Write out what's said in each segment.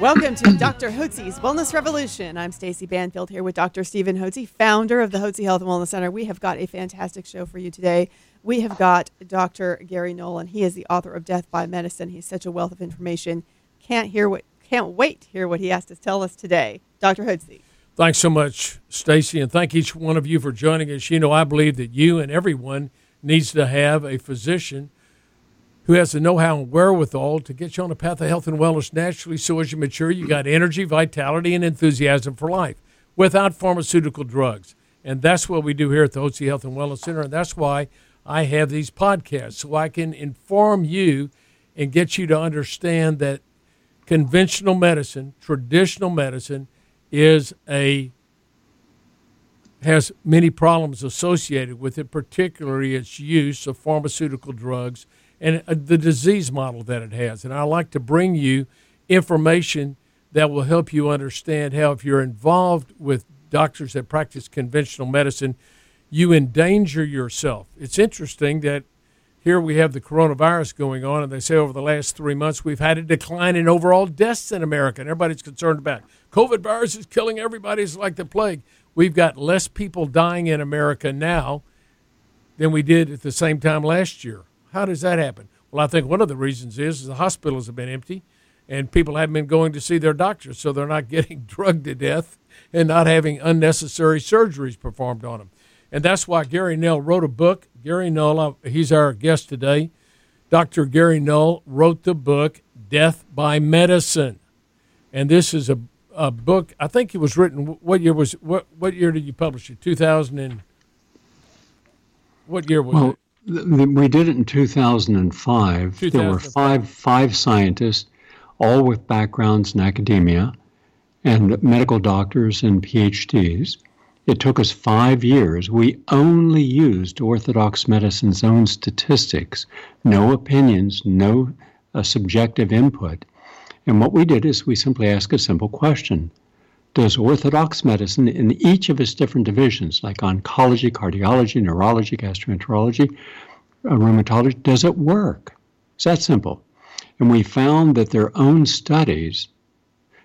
Welcome to Dr. Hotze's Wellness Revolution. I'm Stacy Banfield here with Dr. Stephen Hotze, founder of the Hotze Health and Wellness Center. We have got a fantastic show for you today. We have got Dr. Gary Null. He is the author of Death by Medicine. He's such a wealth of information. Can't hear what can't wait to hear what he has to tell us today. Dr. Hotze. Thanks so much, Stacy, and thank each one of you for joining us. You know, I believe that you and everyone needs to have a physician who has the know-how and wherewithal to get you on a path of health and wellness naturally. So as you mature you got energy vitality and enthusiasm for life without pharmaceutical drugs. And that's what we do here at the Hotze Health and Wellness Center and that's why I have these podcasts so I can inform you and get you to understand that conventional medicine traditional medicine is a has many problems associated with it particularly its use of pharmaceutical drugs and uh, the disease model that it has. And I like to bring you information that will help you understand how, if you're involved with doctors that practice conventional medicine, you endanger yourself. It's interesting that here we have the coronavirus going on, and they say over the last three months we've had a decline in overall deaths in America, and everybody's concerned about COVID virus is killing everybody. It's like the plague. We've got less people dying in America now than we did at the same time last year. How does that happen? Well, I think one of the reasons is, is the hospitals have been empty and people haven't been going to see their doctors, so they're not getting drugged to death and not having unnecessary surgeries performed on them. And that's why Gary Null wrote a book. Gary Null, uh, he's our guest today. Dr. Gary Null wrote the book Death by Medicine. And this is a, a book, I think it was written, what year was, what, what year did you publish it? 2000 and, what year was well, it? We did it in 2005. 2005. There were five five scientists, all with backgrounds in academia, and medical doctors and PhDs. It took us five years. We only used Orthodox medicine's own statistics, no opinions, no uh, subjective input. And what we did is we simply asked a simple question does Orthodox medicine in each of its different divisions, like oncology, cardiology, neurology, gastroenterology, uh, rheumatology, does it work? It's that simple. And we found that their own studies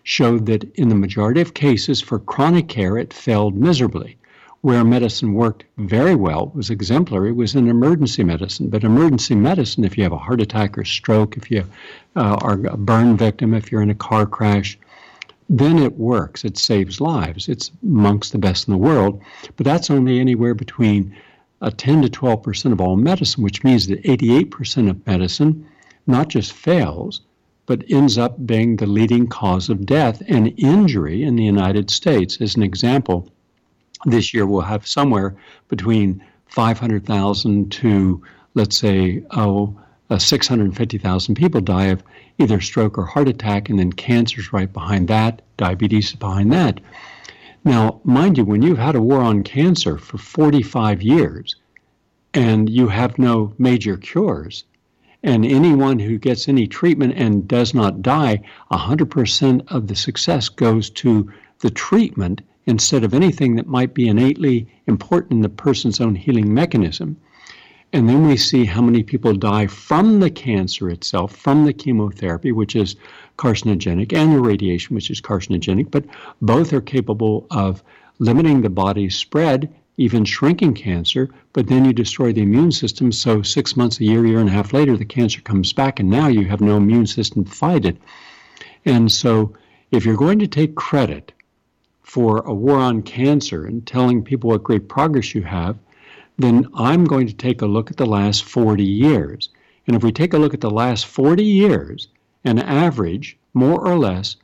showed that in the majority of cases for chronic care, it failed miserably. Where medicine worked very well, was exemplary, was in emergency medicine. But emergency medicine, if you have a heart attack or stroke, if you uh, are a burn victim, if you're in a car crash, then it works. It saves lives. It's amongst the best in the world, but that's only anywhere between a 10 to 12 percent of all medicine, which means that 88 percent of medicine not just fails, but ends up being the leading cause of death and injury in the United States. As an example, this year we'll have somewhere between 500,000 to, let's say, oh, uh, 650,000 people die of either stroke or heart attack, and then cancer's right behind that, diabetes is behind that. Now, mind you, when you've had a war on cancer for 45 years and you have no major cures, and anyone who gets any treatment and does not die, 100% of the success goes to the treatment instead of anything that might be innately important in the person's own healing mechanism. And then we see how many people die from the cancer itself, from the chemotherapy, which is carcinogenic, and the radiation, which is carcinogenic, but both are capable of limiting the body's spread, even shrinking cancer, but then you destroy the immune system. So, six months, a year, year and a half later, the cancer comes back, and now you have no immune system to fight it. And so, if you're going to take credit for a war on cancer and telling people what great progress you have, then I'm going to take a look at the last 40 years. And if we take a look at the last 40 years, an average, more or less,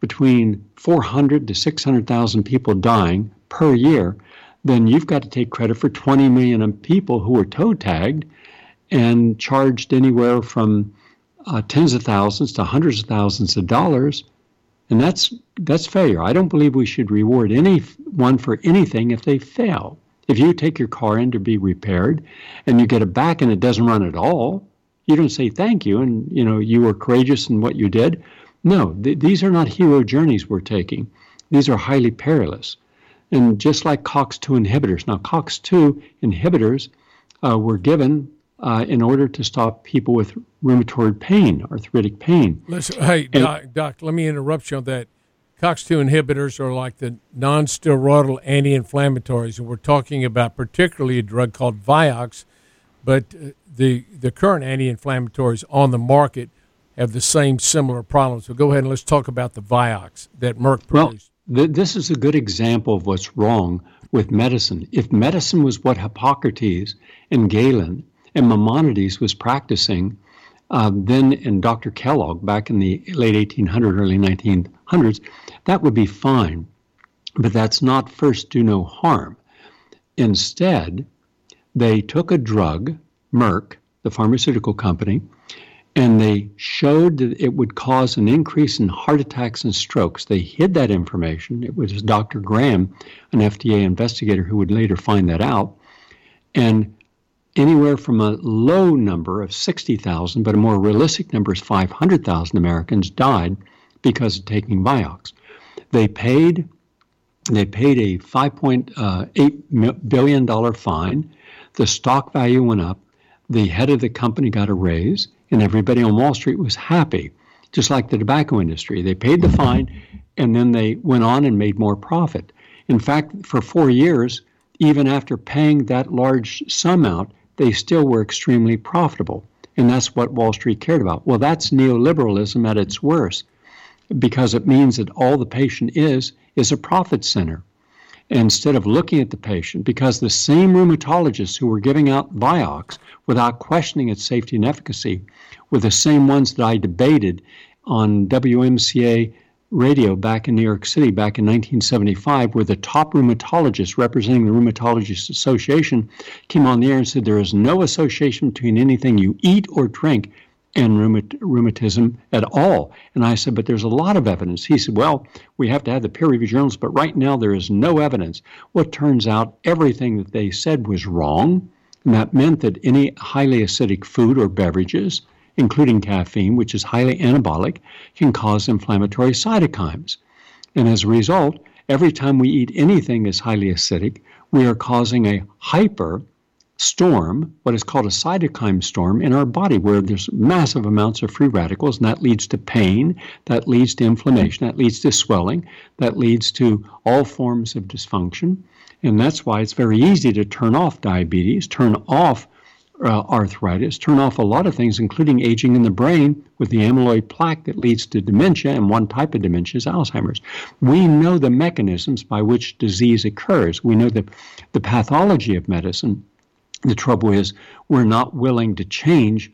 between 400 to 600,000 people dying per year, then you've got to take credit for 20 million people who were toe tagged and charged anywhere from uh, tens of thousands to hundreds of thousands of dollars And that's that's failure. I don't believe we should reward anyone for anything if they fail. If you take your car in to be repaired and you get it back and it doesn't run at all, you don't say thank you and you know you were courageous in what you did. No, th- these are not hero journeys we're taking. These are highly perilous. And just like COX2 inhibitors. Now, COX2 inhibitors uh, were given uh, in order to stop people with rheumatoid pain, arthritic pain. Listen, hey, and, doc, doc, let me interrupt you on that. COX2 inhibitors are like the non-steroidal anti-inflammatories, and we're talking about particularly a drug called Vioxx, but uh, the the current anti-inflammatories on the market have the same similar problems. So go ahead and let's talk about the Vioxx that Merck produced. Well, th- this is a good example of what's wrong with medicine. If medicine was what Hippocrates and Galen and Maimonides was practicing, uh, then in Dr. Kellogg back in the late 1800s, early 1900s, that would be fine. But that's not first do no harm. Instead, they took a drug, Merck, the pharmaceutical company, and they showed that it would cause an increase in heart attacks and strokes. They hid that information. It was Dr. Graham, an FDA investigator, who would later find that out. And anywhere from a low number of 60,000, but a more realistic number is 500,000 Americans died because of taking Vioxx. They paid they paid a 5.8 billion dollar fine. The stock value went up. The head of the company got a raise and everybody on Wall Street was happy, just like the tobacco industry. They paid the fine and then they went on and made more profit. In fact, for four years, even after paying that large sum out, they still were extremely profitable. And that's what Wall Street cared about. Well, that's neoliberalism at its worst because it means that all the patient is is a profit center instead of looking at the patient, because the same rheumatologists who were giving out Vioxx without questioning its safety and efficacy were the same ones that I debated on WMCA radio back in New York City back in 1975, where the top rheumatologists representing the Rheumatologists Association came on the air and said there is no association between anything you eat or drink and rheumatism at all. And I said, but there's a lot of evidence. He said, well, we have to have the peer reviewed journals, but right now there is no evidence. Well, turns out everything that they said was wrong. And that meant that any highly acidic food or beverages, including caffeine, which is highly anabolic, can cause inflammatory cytokines. And as a result, every time we eat anything that's highly acidic, we are causing a hyper storm, what is called a cytokine storm, in our body, where there's massive amounts of free radicals, and that leads to pain, that leads to inflammation, that leads to swelling, that leads to all forms of dysfunction. And that's why it's very easy to turn off diabetes, turn off uh, arthritis, turn off a lot of things, including aging in the brain with the amyloid plaque that leads to dementia, and one type of dementia is Alzheimer's. We know the mechanisms by which disease occurs. We know the, the pathology of medicine. The trouble is, we're not willing to change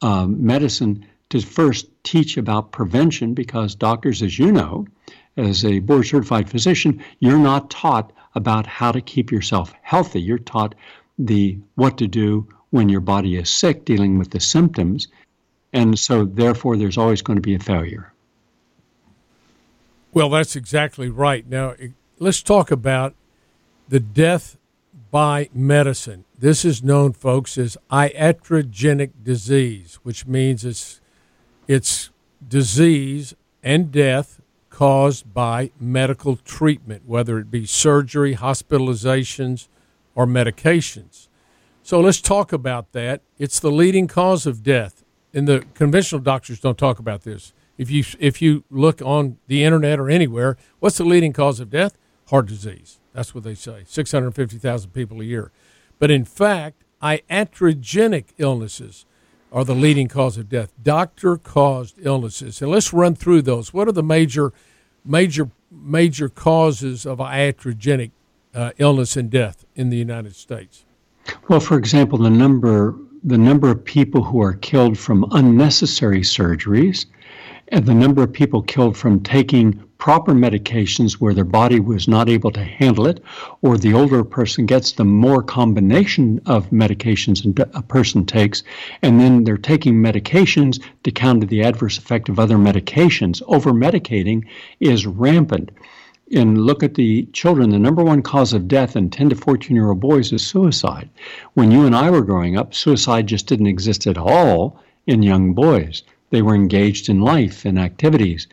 um, medicine to first teach about prevention because doctors, as you know, as a board certified physician, you're not taught about how to keep yourself healthy. You're taught the what to do when your body is sick, dealing with the symptoms. And so, therefore, there's always going to be a failure. Well, that's exactly right. Now, let's talk about the death by medicine. This is known, folks, as iatrogenic disease, which means it's it's disease and death caused by medical treatment, whether it be surgery, hospitalizations, or medications. So let's talk about that. It's the leading cause of death. And the conventional doctors don't talk about this. If you if you look on the internet or anywhere, what's the leading cause of death? Heart disease. That's what they say 650,000 people a year. But in fact, iatrogenic illnesses are the leading cause of death, doctor caused illnesses. And let's run through those. What are the major, major, major causes of iatrogenic uh, illness and death in the United States? Well, for example, the number the number of people who are killed from unnecessary surgeries, and the number of people killed from taking proper medications where their body was not able to handle it, or the older person gets the more combination of medications a person takes, and then they're taking medications to counter the adverse effect of other medications. Over medicating is rampant. And look at the children, the number one cause of death in 10 to 14 year old boys is suicide. When you and I were growing up, suicide just didn't exist at all in young boys. They were engaged in life and activities.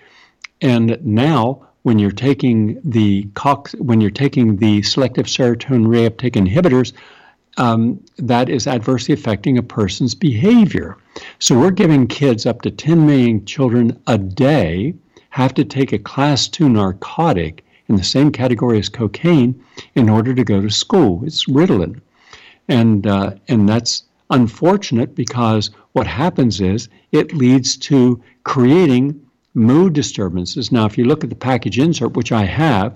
And now, when you're taking the cox, when you're taking the selective serotonin reuptake inhibitors, um, that is adversely affecting a person's behavior. So we're giving kids up to 10 million children a day have to take a class 2 narcotic in the same category as cocaine in order to go to school. It's Ritalin. And, uh, and that's unfortunate because what happens is it leads to creating mood disturbances. Now, if you look at the package insert, which I have,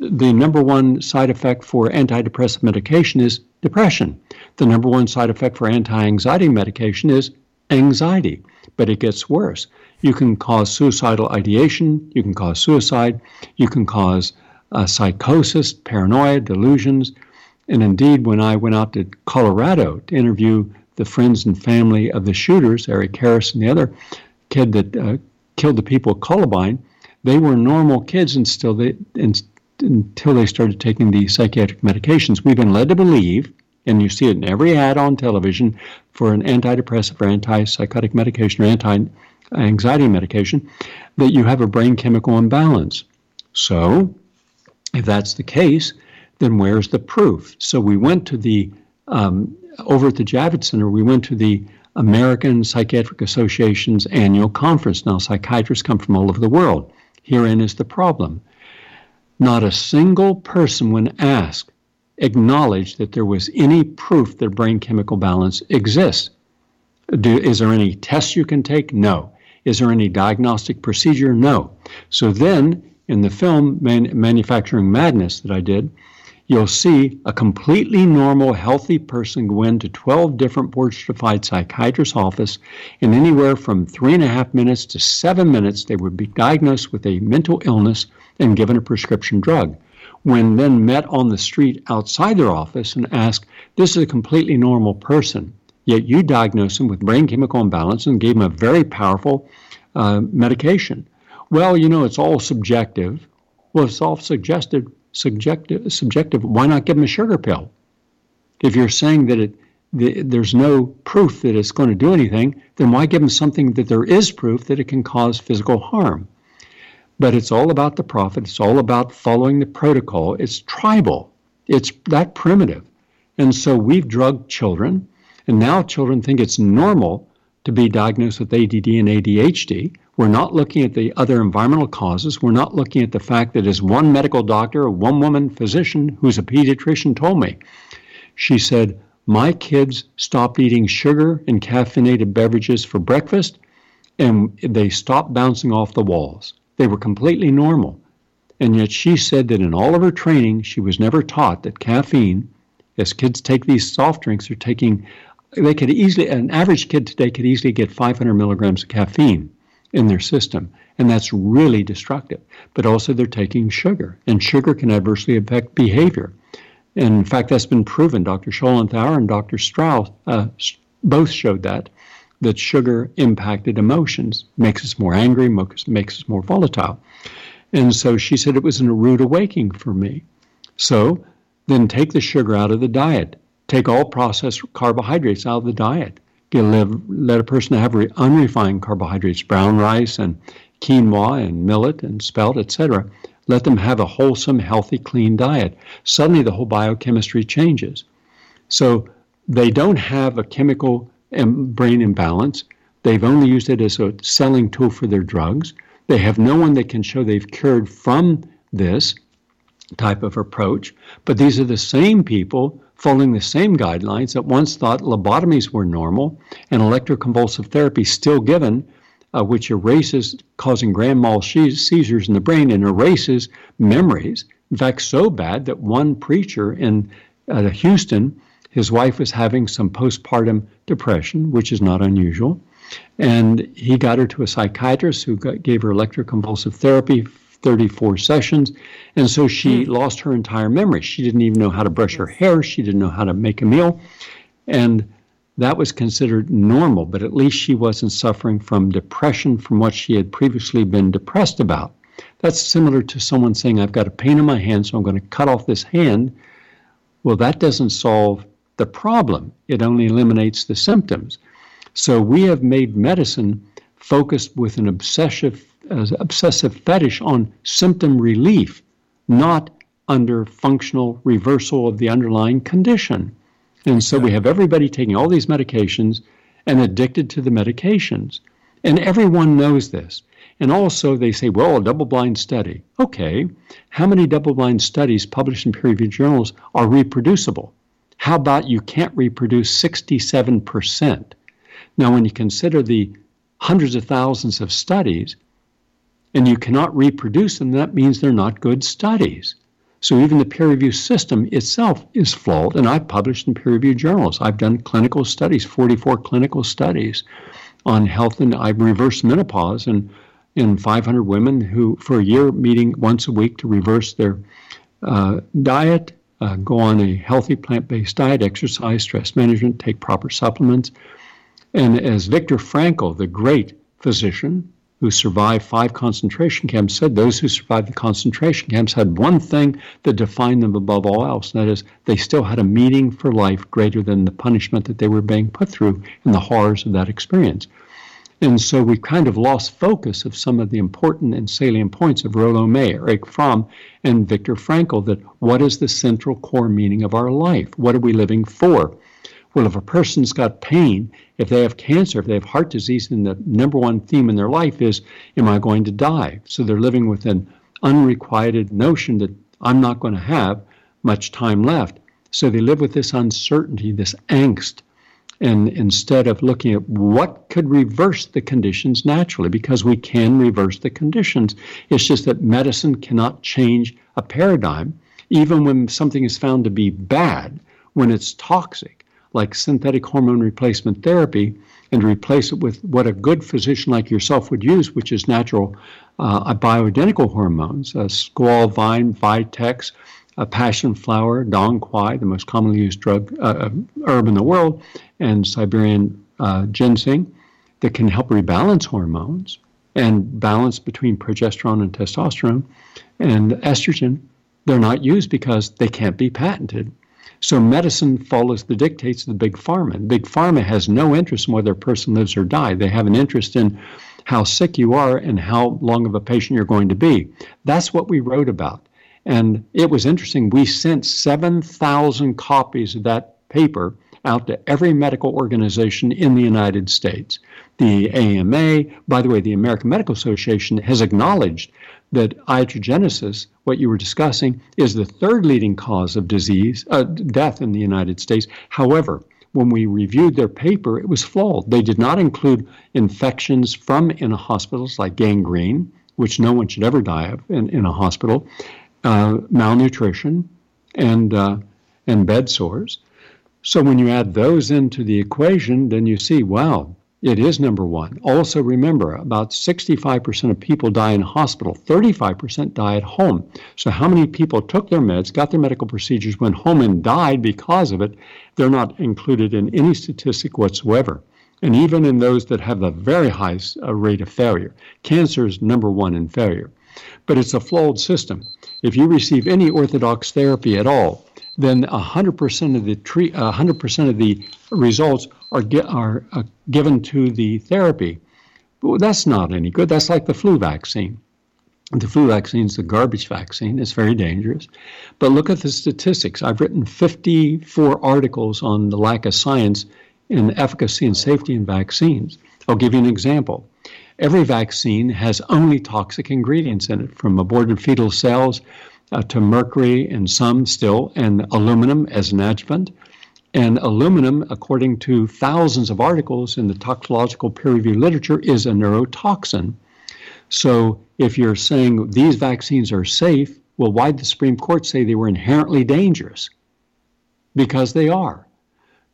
the number one side effect for antidepressant medication is depression. The number one side effect for anti anxiety medication is anxiety, but it gets worse. You can cause suicidal ideation, you can cause suicide, you can cause uh, psychosis, paranoia, delusions. And indeed, when I went out to Colorado to interview the friends and family of the shooters, Eric Harris and the other kid that uh, killed the people at Columbine, they were normal kids until they, until they started taking the psychiatric medications. We've been led to believe, and you see it in every ad on television for an antidepressant or antipsychotic medication or anti anxiety medication, that you have a brain chemical imbalance. So, if that's the case, then where's the proof? So we went to the um, over at the Javits Center. We went to the American Psychiatric Association's annual conference. Now, psychiatrists come from all over the world. Herein is the problem. Not a single person, when asked, acknowledged that there was any proof that brain chemical balance exists. Do, is there any tests you can take? No. Is there any diagnostic procedure? No. So then, in the film Man- Manufacturing Madness that I did, you'll see a completely normal, healthy person go into 12 different board certified psychiatrist's office. In anywhere from three and a half minutes to seven minutes, they would be diagnosed with a mental illness and given a prescription drug. When then met on the street outside their office and asked, This is a completely normal person Yet you diagnosed him with brain chemical imbalance and gave him a very powerful uh, medication. Well, you know, it's all subjective. Well, it's all suggested, subjective, subjective. Why not give him a sugar pill? If you're saying that it, the, there's no proof that it's going to do anything, then why give him something that there is proof that it can cause physical harm? But it's all about the profit. It's all about following the protocol. It's tribal. It's that primitive. And so we've drugged children and now children think it's normal to be diagnosed with ADD and ADHD. We're not looking at the other environmental causes. We're not looking at the fact that as one medical doctor, or one woman physician who's a pediatrician told me, she said, My kids stopped eating sugar and caffeinated beverages for breakfast and they stopped bouncing off the walls. They were completely normal. And yet she said that in all of her training, she was never taught that caffeine, as kids take these soft drinks, they're taking they could easily, an average kid today could easily get 500 milligrams of caffeine in their system, and that's really destructive. But also, they're taking sugar, and sugar can adversely affect behavior. And in fact, that's been proven. Dr. Schoenthaler and Dr. Strauss uh, both showed that that sugar impacted emotions, makes us more angry, makes us more volatile. And so she said it was a rude awakening for me. So then take the sugar out of the diet take all processed carbohydrates out of the diet. Get, let a person have re, unrefined carbohydrates, brown rice and quinoa and millet and spelt, etc. Let them have a wholesome, healthy, clean diet. Suddenly, the whole biochemistry changes. So they don't have a chemical brain imbalance. They've only used it as a selling tool for their drugs. They have no one that can show they've cured from this type of approach. But these are the same people following the same guidelines that once thought lobotomies were normal and electroconvulsive therapy still given, uh, which erases, causing grand mal seizures in the brain and erases memories. In fact, so bad that one preacher in uh, Houston, his wife was having some postpartum depression, which is not unusual. And he got her to a psychiatrist who got, gave her electroconvulsive therapy 34 sessions. And so she mm. lost her entire memory. She didn't even know how to brush her hair. She didn't know how to make a meal. And that was considered normal, but at least she wasn't suffering from depression from what she had previously been depressed about. That's similar to someone saying, I've got a pain in my hand, so I'm going to cut off this hand. Well, that doesn't solve the problem, it only eliminates the symptoms. So we have made medicine focused with an obsessive, uh, obsessive fetish on symptom relief, not under functional reversal of the underlying condition. And so we have everybody taking all these medications and addicted to the medications. And everyone knows this. And also, they say, well, a double blind study. Okay, how many double blind studies published in peer reviewed journals are reproducible? How about you can't reproduce 67%? Now, when you consider the hundreds of thousands of studies and you cannot reproduce them, that means they're not good studies. So even the peer review system itself is flawed, and I've published in peer reviewed journals. I've done clinical studies, 44 clinical studies on health, and I've reversed menopause and in 500 women who, for a year, meeting once a week to reverse their uh, diet, uh, go on a healthy plant-based diet, exercise, stress management, take proper supplements. And as Viktor Frankl, the great physician who survived five concentration camps, said those who survived the concentration camps had one thing that defined them above all else, and that is they still had a meaning for life greater than the punishment that they were being put through and the horrors of that experience. And so we kind of lost focus of some of the important and salient points of Rollo May, Erich Fromm, and Viktor Frankl that what is the central core meaning of our life? What are we living for? Well, if a person's got pain, if they have cancer, if they have heart disease, then the number one theme in their life is, Am I going to die? So they're living with an unrequited notion that I'm not going to have much time left. So they live with this uncertainty, this angst and instead of looking at what could reverse the conditions naturally, because we can reverse the conditions. It's just that medicine cannot change a paradigm, even when something is found to be bad, when it's toxic, like synthetic hormone replacement therapy, and replace it with what a good physician like yourself would use, which is natural uh, bioidentical hormones, uh, squal, vine, vitex, a passion flower, dong quai, the most commonly used drug uh, uh, herb in the world, and Siberian uh, ginseng that can help rebalance hormones and balance between progesterone and testosterone and estrogen. They're not used because they can't be patented. So medicine follows the dictates of the big pharma. Big pharma has no interest in whether a person lives or dies. They have an interest in how sick you are and how long of a patient you're going to be. That's what we wrote about. And it was interesting. We sent 7,000 copies of that paper out to every medical organization in the United States. The AMA, by the way, the American Medical Association has acknowledged that iatrogenesis, what you were discussing, is the third leading cause of disease, uh, death in the United States. However, when we reviewed their paper, it was flawed. They did not include infections from in hospitals like gangrene, which no one should ever die of in, in a hospital uh, malnutrition, and uh, and bed sores. So when you add those into the equation, then you see, wow, it is number one. Also, remember, about 65% of people die in hospital, 35% die at home. So, how many people took their meds, got their medical procedures, went home and died because of it? They're not included in any statistic whatsoever. And even in those that have the very high uh, rate of failure, cancer is number one in failure. But it's a flawed system. If you receive any orthodox therapy at all, then 100% of the treat, 100% of the results are are uh, given to the therapy. That's not any good. That's like the flu vaccine. The flu vaccine is a garbage vaccine. It's very dangerous. But look at the statistics. I've written 54 articles on the lack of science in efficacy and safety in vaccines. I'll give you an example. Every vaccine has only toxic ingredients in it, from aborted fetal cells uh, to mercury and some still, and aluminum as an adjuvant. And aluminum, according to thousands of articles in the toxicological peer reviewed literature, is a neurotoxin. So if you're saying these vaccines are safe, well, why did the Supreme Court say they were inherently dangerous? Because they are.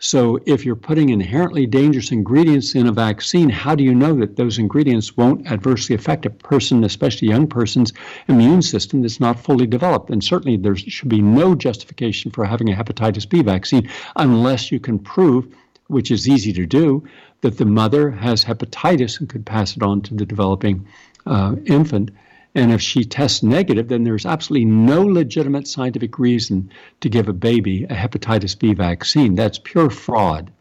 So, if you're putting inherently dangerous ingredients in a vaccine, how do you know that those ingredients won't adversely affect a person, especially a young person's immune system that's not fully developed? And certainly, there should be no justification for having a hepatitis B vaccine unless you can prove, which is easy to do, that the mother has hepatitis and could pass it on to the developing uh, infant. And if she tests negative, then there's absolutely no legitimate scientific reason to give a baby a hepatitis B vaccine. That's pure fraud.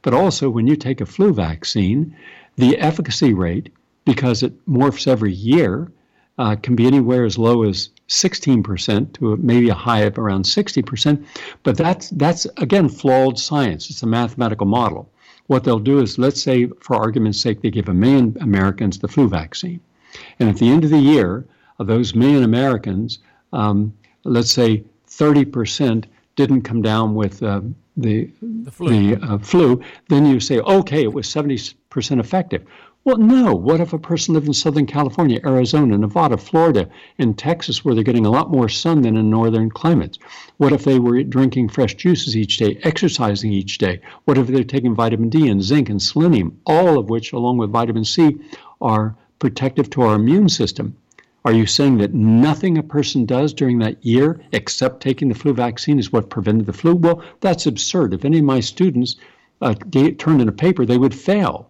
But also, when you take a flu vaccine, the efficacy rate, because it morphs every year, uh, can be anywhere as low as 16% to maybe a high of around 60%. But that's, that's again, flawed science. It's a mathematical model. What they'll do is, let's say, for argument's sake, they give a million Americans the flu vaccine. And at the end of the year, of those million Americans, um, let's say 30% didn't come down with uh, the, the flu, the, uh, flu, then you say, okay, it was 70% effective. Well, no. What if a person lived in Southern California, Arizona, Nevada, Florida, and Texas, where they're getting a lot more sun than in northern climates? What if they were drinking fresh juices each day, exercising each day? What if they're taking vitamin D and zinc and selenium, all of which, along with vitamin C, are protective to our immune system. Are you saying that nothing a person does during that year except taking the flu vaccine is what prevented the flu? Well, that's absurd. If any of my students uh, turned in a paper, they would fail,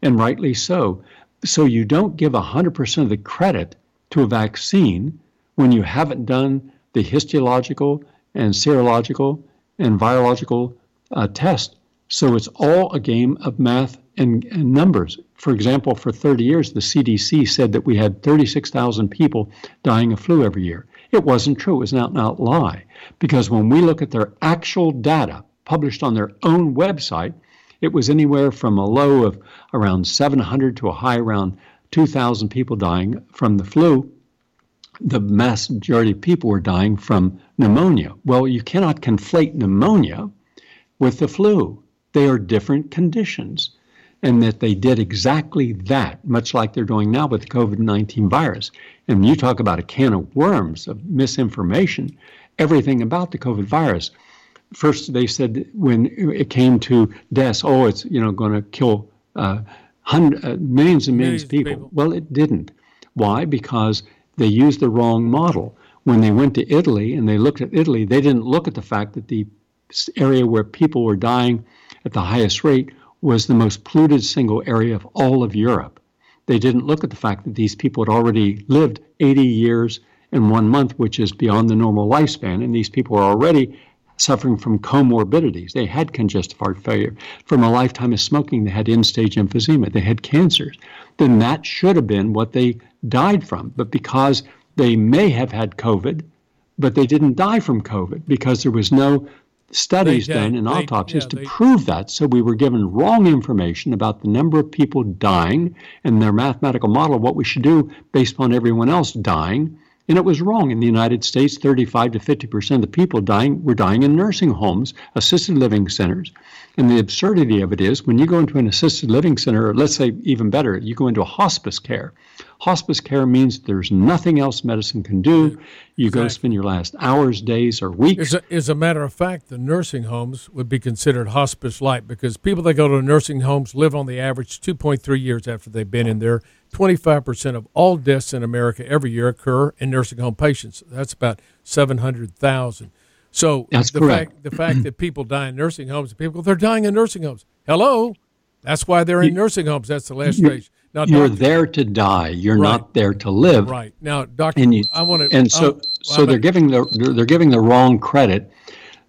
and rightly so. So you don't give 100% of the credit to a vaccine when you haven't done the histological and serological and virological uh, test. So it's all a game of math and, and numbers. For example, for 30 years, the CDC said that we had 36,000 people dying of flu every year. It wasn't true. It was an out and out lie. Because when we look at their actual data published on their own website, it was anywhere from a low of around 700 to a high around 2,000 people dying from the flu. The mass majority of people were dying from pneumonia. Well, you cannot conflate pneumonia with the flu. They are different conditions and that they did exactly that, much like they're doing now with the COVID 19 virus. And you talk about a can of worms of misinformation, everything about the COVID virus. First, they said when it came to deaths, oh, it's you know going to kill uh, hundred, uh, millions and millions, millions of people. people. Well, it didn't. Why? Because they used the wrong model. When they went to Italy and they looked at Italy, they didn't look at the fact that the area where people were dying at the highest rate was the most polluted single area of all of Europe. They didn't look at the fact that these people had already lived 80 years in one month, which is beyond the normal lifespan, and these people were already suffering from comorbidities. They had congestive heart failure. From a lifetime of smoking, they had end stage emphysema, they had cancers. Then that should have been what they died from. But because they may have had COVID, but they didn't die from COVID because there was no studies they, done and autopsies yeah, to they, prove that. So we were given wrong information about the number of people dying and their mathematical model of what we should do based upon everyone else dying. And it was wrong. In the United States, 35 to 50 percent of the people dying were dying in nursing homes, assisted living centers. And the absurdity of it is when you go into an assisted living center, or let's say even better, you go into a hospice care. Hospice care means there's nothing else medicine can do. You exactly. go spend your last hours, days, or weeks. As a, as a matter of fact, the nursing homes would be considered hospice like because people that go to nursing homes live on the average 2.3 years after they've been in there. 25% of all deaths in America every year occur in nursing home patients. That's about 700,000. So That's the correct. fact the fact that people die in nursing homes, people they're dying in nursing homes. Hello, that's why they're in nursing homes. That's the last stage. Now, you're doctor, there to die. You're right. not there to live. Right now, doctor. And you, I want to. And so, so they're giving the they're, they're, giving the wrong credit.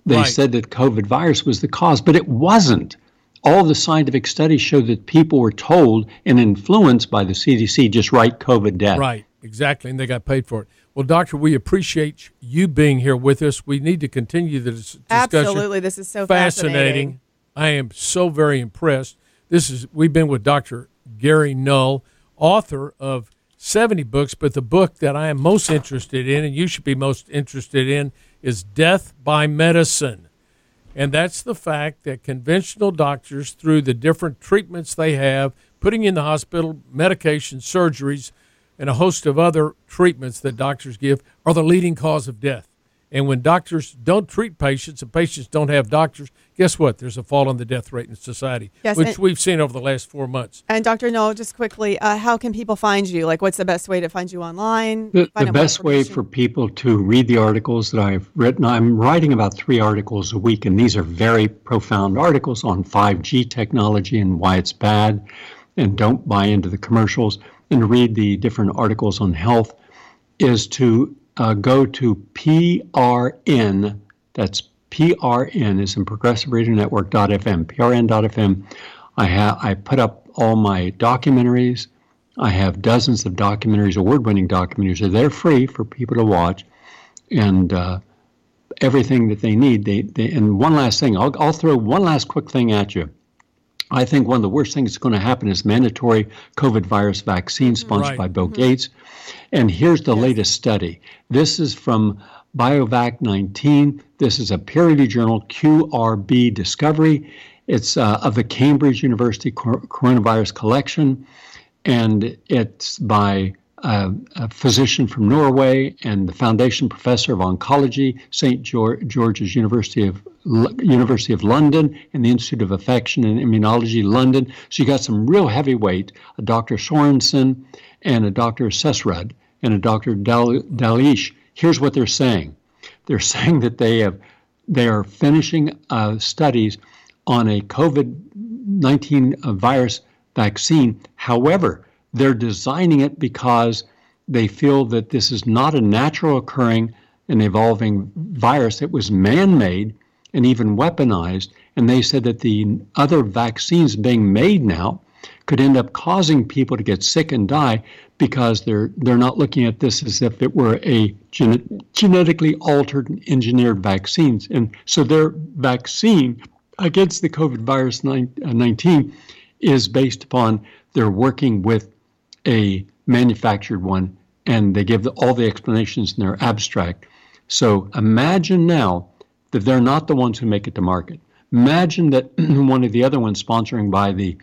They right. said that COVID virus was the cause, but it wasn't. All the scientific studies show that people were told and influenced by the CDC just write COVID death. Right, exactly, and they got paid for it. Well, doctor, we appreciate you being here with us. We need to continue the discussion. Absolutely, this is so fascinating. fascinating. I am so very impressed. This is we've been with Doctor Gary Null, author of 70 books, but the book that I am most interested in, and you should be most interested in, is Death by Medicine. And that's the fact that conventional doctors, through the different treatments they have, putting in the hospital, medication, surgeries, and a host of other treatments that doctors give, are the leading cause of death. And when doctors don't treat patients and patients don't have doctors, guess what? There's a fall in the death rate in society, yes, which we've seen over the last four months. And Dr. Noel, just quickly, uh, how can people find you? Like, what's the best way to find you online? The, the best way for people to read the articles that I've written, I'm writing about three articles a week, and these are very profound articles on 5G technology and why it's bad, and don't buy into the commercials, and read the different articles on health, is to uh, go to PRN, that's PRN is in Progressive Radio Network.fm, PRN.fm. I have I put up all my documentaries. I have dozens of documentaries, award-winning documentaries. They're free for people to watch, and uh, everything that they need. They, they and one last thing, I'll, I'll throw one last quick thing at you. I think one of the worst things that's going to happen is mandatory COVID virus vaccine sponsored right. by Bill mm-hmm. Gates. And here's the yes. latest study. This is from BioVac 19. This is a peer reviewed journal, QRB Discovery. It's uh, of the Cambridge University Coronavirus Collection, and it's by uh, a physician from Norway and the foundation professor of oncology, St. George's University of University of London and the Institute of Infection and Immunology, London. So you got some real heavyweight, a Dr. Sorensen and a Dr. Susrud and a Dr. Dal- Dalgleish. Here's what they're saying. They're saying that they have they are finishing uh, studies on a COVID-19 virus vaccine. However, they're designing it because they feel that this is not a natural occurring and evolving virus. It was man-made and even weaponized. And they said that the other vaccines being made now could end up causing people to get sick and die because they're they're not looking at this as if it were a gen- genetically altered and engineered vaccines. And so their vaccine against the COVID virus uh, 19 is based upon they're working with a manufactured one and they give the, all the explanations in their abstract. So imagine now that they're not the ones who make it to market. Imagine that one of the other ones sponsoring by the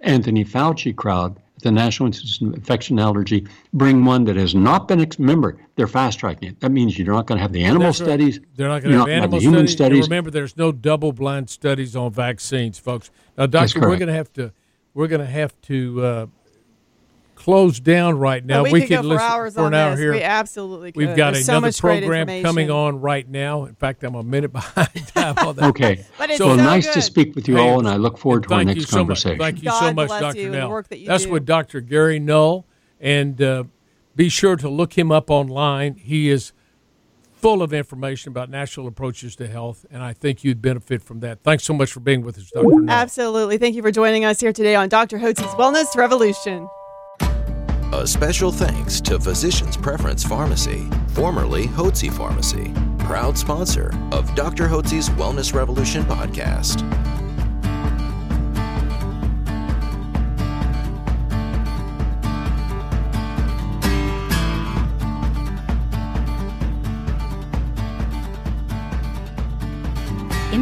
Anthony Fauci crowd at the National Institute of Infection and Allergy bring one that has not been, remember, they're fast tracking it. That means you're not going to have the animal That's studies. Right. They're not going to have animal studies. human studies. remember, there's no double blind studies on vaccines, folks. Now, doctor, we're going to have to, we're going to have to, uh, closed down right now. Well, we, we could, listen for, for an this. hour here. We absolutely could. We've got There's another so program coming on right now. In fact, I'm a minute behind time on that. okay. But it's so, so nice good. to speak with you all, and I look forward to our next so conversation. Much. Thank you God so much, Dr. Nell. That That's do. with Dr. Gary Null, and uh, be sure to look him up online. He is full of information about natural approaches to health, and I think you'd benefit from that. Thanks so much for being with us, Dr. Null. Absolutely. Thank you for joining us here today on Dr. Hotze's Wellness Revolution. A special thanks to Physicians Preference Pharmacy, formerly Hotze Pharmacy, proud sponsor of Dr. Hotze's Wellness Revolution podcast.